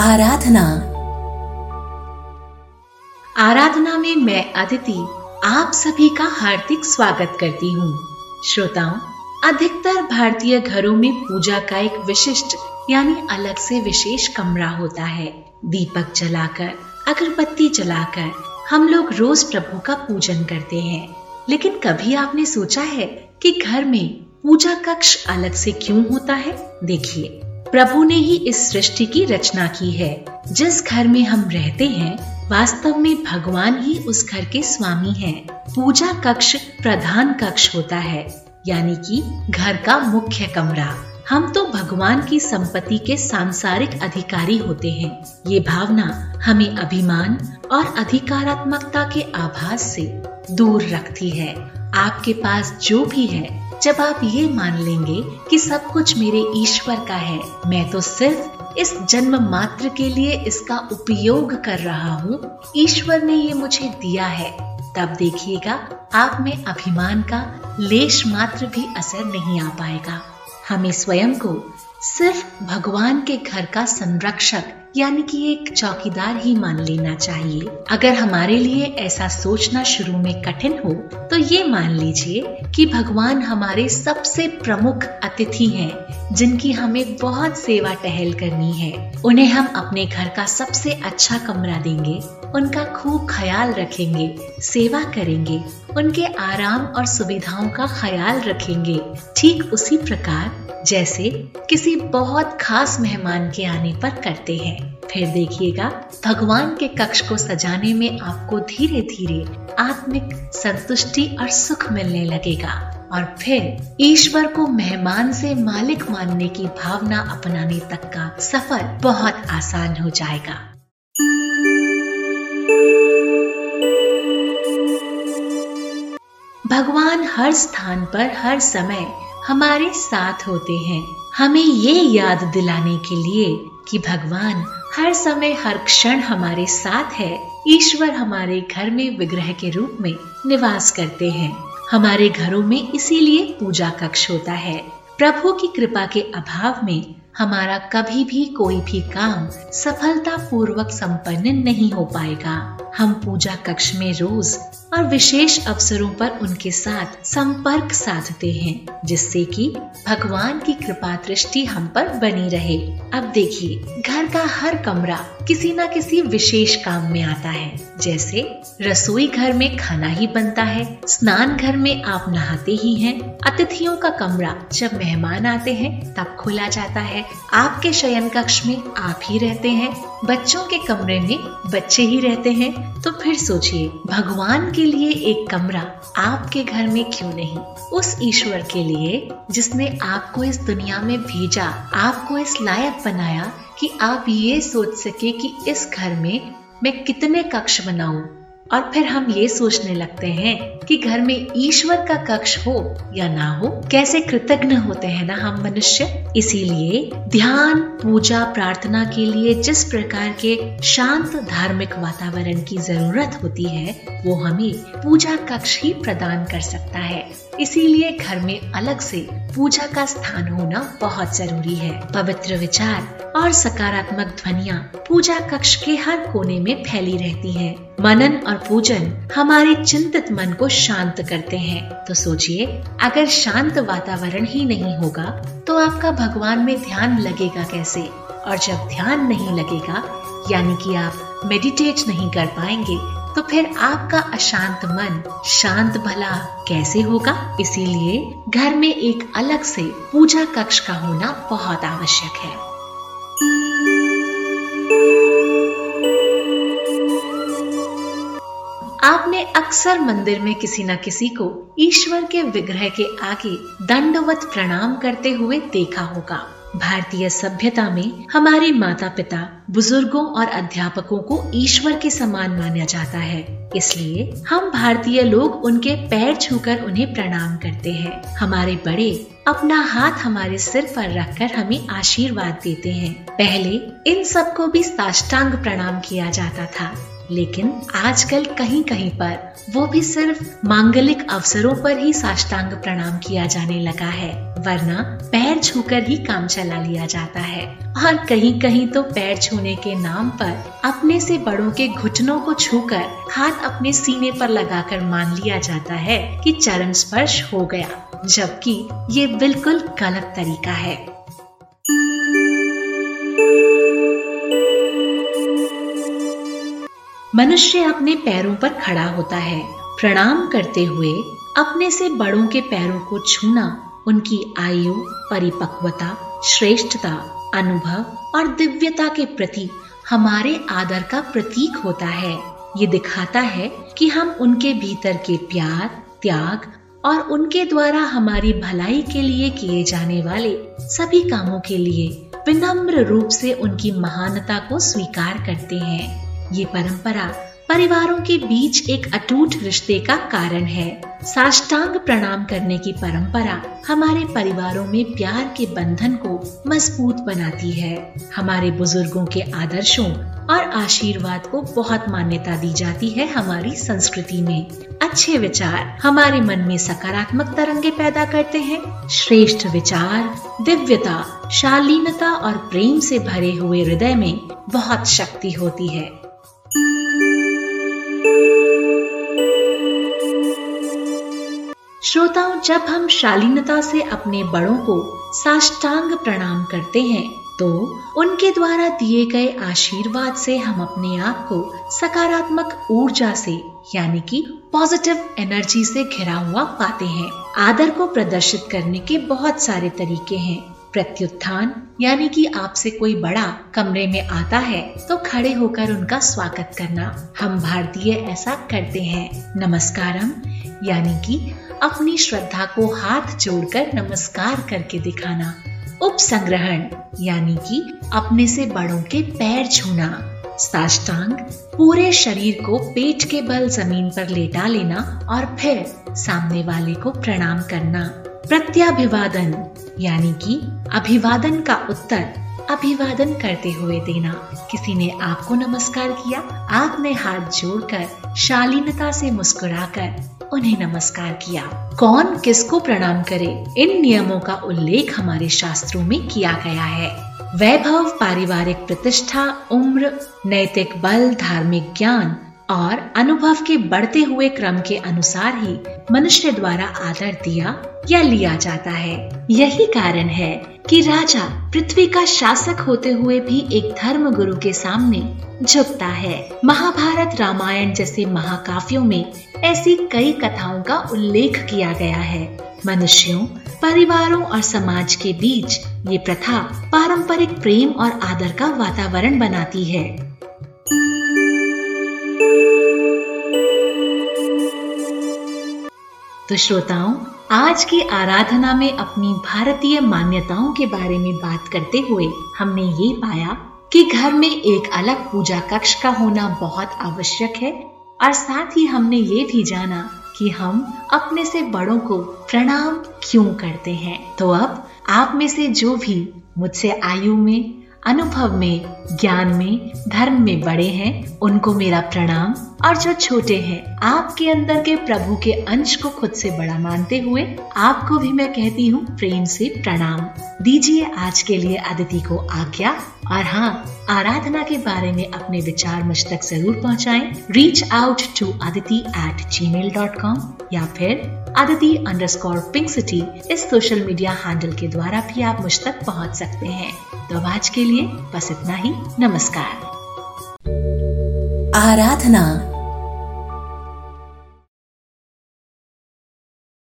आराधना। आराधना में मैं अदिति, आप सभी का हार्दिक स्वागत करती हूँ। श्रोताओं, अधिकतर भारतीय घरों में पूजा का एक विशिष्ट, यानी अलग से विशेष कमरा होता है। दीपक जलाकर, अगरबत्ती जलाकर, हम लोग रोज प्रभु का पूजन करते हैं। लेकिन कभी आपने सोचा है कि घर में पूजा कक्ष अलग से क्यों होता है? देखिए प्रभु ने ही इस सृष्टि की रचना की है जिस घर में हम रहते हैं, वास्तव में भगवान ही उस घर के स्वामी हैं। पूजा कक्ष प्रधान कक्ष होता है, यानी कि घर का मुख्य कमरा हम तो भगवान की संपत्ति के सांसारिक अधिकारी होते हैं। ये भावना हमें अभिमान और अधिकारात्मकता के आभास से दूर रखती है। आपके पास जो भी है, जब आप ये मान लेंगे कि सब कुछ मेरे ईश्वर का है, मैं तो सिर्फ़ इस जन्म मात्र के लिए इसका उपयोग कर रहा हूँ। ईश्वर ने ये मुझे दिया है। तब देखिएगा, आप में अभिमान का लेश मात्र भी असर नहीं आ पाएगा। हमें स्वयं को सिर्फ़ भगवान के घर का संरक्षक, यानी कि एक चौकीदार ही मान लेना चाहिए। अगर हमारे लिए ऐसा सोचना शुरू में कठिन हो तो ये मान लीजिए कि भगवान हमारे सबसे प्रमुख अतिथि हैं। जिनकी हमें बहुत सेवा टहल करनी है। उन्हें हम अपने घर का सबसे अच्छा कमरा देंगे, उनका खूब ख्याल रखेंगे, सेवा करेंगे, उनके आराम और सुविधाओं का ख्याल रखेंगे। ठीक उसी प्रकार जैसे किसी बहुत खास मेहमान के आने पर करते हैं। फिर देखिएगा, भगवान के कक्ष को सजाने में आपको धीरे धीरे आत्मिक संतुष्टि और सुख मिलने लगेगा। और फिर ईश्वर को मेहमान से मालिक मानने की भावना अपनाने तक का सफ़र बहुत आसान हो जाएगा। भगवान हर स्थान पर, हर समय हमारे साथ होते हैं। हमें ये याद दिलाने के लिए कि भगवान हर समय, हर क्षण हमारे साथ है। ईश्वर हमारे घर में विग्रह के रूप में निवास करते हैं। हमारे घरों में इसीलिए पूजा कक्ष होता है। प्रभु की कृपा के अभाव में हमारा कभी भी कोई भी काम सफलता पूर्वक संपन्न नहीं हो पाएगा। हम पूजा कक्ष में रोज और विशेष अवसरों पर उनके साथ संपर्क साधते हैं, जिससे कि भगवान की कृपा दृष्टि हम पर बनी रहे। अब देखिए, घर का हर कमरा किसी न किसी विशेष काम में आता है। जैसे रसोई घर में खाना ही बनता है, स्नान घर में आप नहाते ही हैं, अतिथियों का कमरा जब मेहमान आते हैं, तब खोला जाता है आपके शयन कक्ष में आप ही रहते हैं, बच्चों के कमरे में बच्चे ही रहते हैं। तो फिर सोचिए, भगवान के लिए एक कमरा आपके घर में क्यों नहीं? उस ईश्वर के लिए, जिसने आपको इस दुनिया में भेजा, आपको इस लायक बनाया कि आप ये सोच सके कि इस घर में मैं कितने कक्ष बनाऊँ। और फिर हम ये सोचने लगते हैं कि घर में ईश्वर का कक्ष हो या ना हो, कैसे कृतज्ञ होते हैं ना हम मनुष्य? इसीलिए ध्यान, पूजा, प्रार्थना के लिए जिस प्रकार के शांत धार्मिक वातावरण की ज़रूरत होती है, वो हमें पूजा कक्ष ही प्रदान कर सकता है। इसीलिए घर में अलग से पूजा का स्थान होना बहुत ज़रूरी है। पवित्र विचार और सकारात्मक ध्वनिया पूजा कक्ष के हर कोने में फैली रहती हैं। मनन और पूजन हमारे चिंतित मन को शांत करते हैं। तो सोचिए, अगर शांत वातावरण ही नहीं होगा तो आपका भगवान में ध्यान लगेगा कैसे? और जब ध्यान नहीं लगेगा, यानी कि आप मेडिटेट नहीं कर पाएँगे तो फिर आपका अशांत मन शांत भला कैसे होगा? इसीलिए घर में एक अलग से पूजा कक्ष का होना बहुत आवश्यक है। आपने अक्सर मंदिर में किसी न किसी को ईश्वर के विग्रह के आगे दंडवत प्रणाम करते हुए देखा होगा। भारतीय सभ्यता में हमारे माता पिता बुज़ुर्गों और अध्यापकों को ईश्वर के समान माना जाता है। इसलिए हम भारतीय लोग उनके पैर छूकर उन्हें प्रणाम करते हैं। हमारे बड़े अपना हाथ हमारे सिर पर रखकर हमें आशीर्वाद देते हैं। पहले इन सबको भी साष्टांग प्रणाम किया जाता था। लेकिन आजकल कहीं कहीं पर वो भी सिर्फ़ मांगलिक अवसरों पर ही साष्टांग प्रणाम किया जाने लगा है, वरना पैर छूकर ही काम चला लिया जाता है। और कहीं कहीं तो पैर छूने के नाम पर अपने से बड़ों के घुटनों को छूकर हाथ अपने सीने पर लगाकर मान लिया जाता है कि चरण स्पर्श हो गया, जबकि ये बिल्कुल गलत तरीका है। मनुष्य अपने पैरों पर खड़ा होता है। प्रणाम करते हुए अपने से बड़ों के पैरों को छूना उनकी आयु, परिपक्वता, श्रेष्ठता, अनुभव और दिव्यता के प्रति हमारे आदर का प्रतीक होता है। ये दिखाता है कि हम उनके भीतर के प्यार, त्याग और उनके द्वारा हमारी भलाई के लिए किए जाने वाले सभी कामों के लिए विनम्र रूप से उनकी महानता को स्वीकार करते हैं। ये परंपरा परिवारों के बीच एक अटूट रिश्ते का कारण है। साष्टांग प्रणाम करने की परंपरा हमारे परिवारों में प्यार के बंधन को मज़बूत बनाती है। हमारे बुज़ुर्गों के आदर्शों और आशीर्वाद को बहुत मान्यता दी जाती है हमारी संस्कृति में। अच्छे विचार हमारे मन में सकारात्मक तरंगे पैदा करते हैं। श्रेष्ठ विचार, दिव्यता, शालीनता और प्रेम से भरे हुए हृदय में बहुत शक्ति होती है। श्रोताओं, जब हम शालीनता से अपने बड़ों को साष्टांग प्रणाम करते हैं तो उनके द्वारा दिए गए आशीर्वाद से हम अपने आप को सकारात्मक ऊर्जा से, यानी कि पॉजिटिव एनर्जी से घिरा हुआ पाते हैं। आदर को प्रदर्शित करने के बहुत सारे तरीके हैं। प्रत्युत्थान, यानी कि आपसे कोई बड़ा कमरे में आता है तो खड़े होकर उनका स्वागत करना। हम भारतीय ऐसा करते हैं। नमस्कारम। यानी कि अपनी श्रद्धा को हाथ जोड़कर नमस्कार करके दिखाना, उपसंग्रहण, यानी कि अपने से बड़ों के पैर छूना, साष्टांग पूरे शरीर को पेट के बल ज़मीन पर लेटा लेना और फिर सामने वाले को प्रणाम करना। प्रत्याभिवादन, यानी कि अभिवादन का उत्तर, अभिवादन करते हुए देना। किसी ने आपको नमस्कार किया आपने हाथ जोड़कर शालीनता से मुस्कुराकर उन्हें नमस्कार किया। कौन किसको प्रणाम करे? इन नियमों का उल्लेख हमारे शास्त्रों में किया गया है। वैभव पारिवारिक प्रतिष्ठा, उम्र, नैतिक बल, धार्मिक ज्ञान और अनुभव के बढ़ते हुए क्रम के अनुसार ही मनुष्य द्वारा आदर दिया या लिया जाता है। यही कारण है कि राजा पृथ्वी का शासक होते हुए भी एक धर्म गुरु के सामने झुकता है। महाभारत रामायण जैसे महाकाव्यों में ऐसी कई कथाओं का उल्लेख किया गया है। मनुष्यों, परिवारों और समाज के बीच ये प्रथा पारंपरिक प्रेम और आदर का वातावरण बनाती है। तो श्रोताओं आज की आराधना में अपनी भारतीय मान्यताओं के बारे में बात करते हुए हमने ये पाया कि घर में एक अलग पूजा कक्ष का होना बहुत आवश्यक है और साथ ही हमने ये भी जाना कि हम अपने से बड़ों को प्रणाम क्यों करते हैं। तो अब आप में से जो भी मुझसे आयु में अनुभव में, ज्ञान में, धर्म में बड़े हैं, उनको मेरा प्रणाम। और जो छोटे हैं, आपके अंदर के प्रभु के अंश को खुद से बड़ा मानते हुए, आपको भी मैं कहती हूँ, प्रेम से प्रणाम। दीजिए आज के लिए अदिति को आज्ञा। और हाँ आराधना के बारे में अपने विचार मुझ तक ज़रूर पहुँचाए। Reach out to Aditi at Gmail dot com या फिर Aditi underscore pink city इस सोशल मीडिया हैंडल के द्वारा भी आप मुझ तक पहुँच सकते हैं। तो आज के लिए बस इतना ही। नमस्कार। आराधना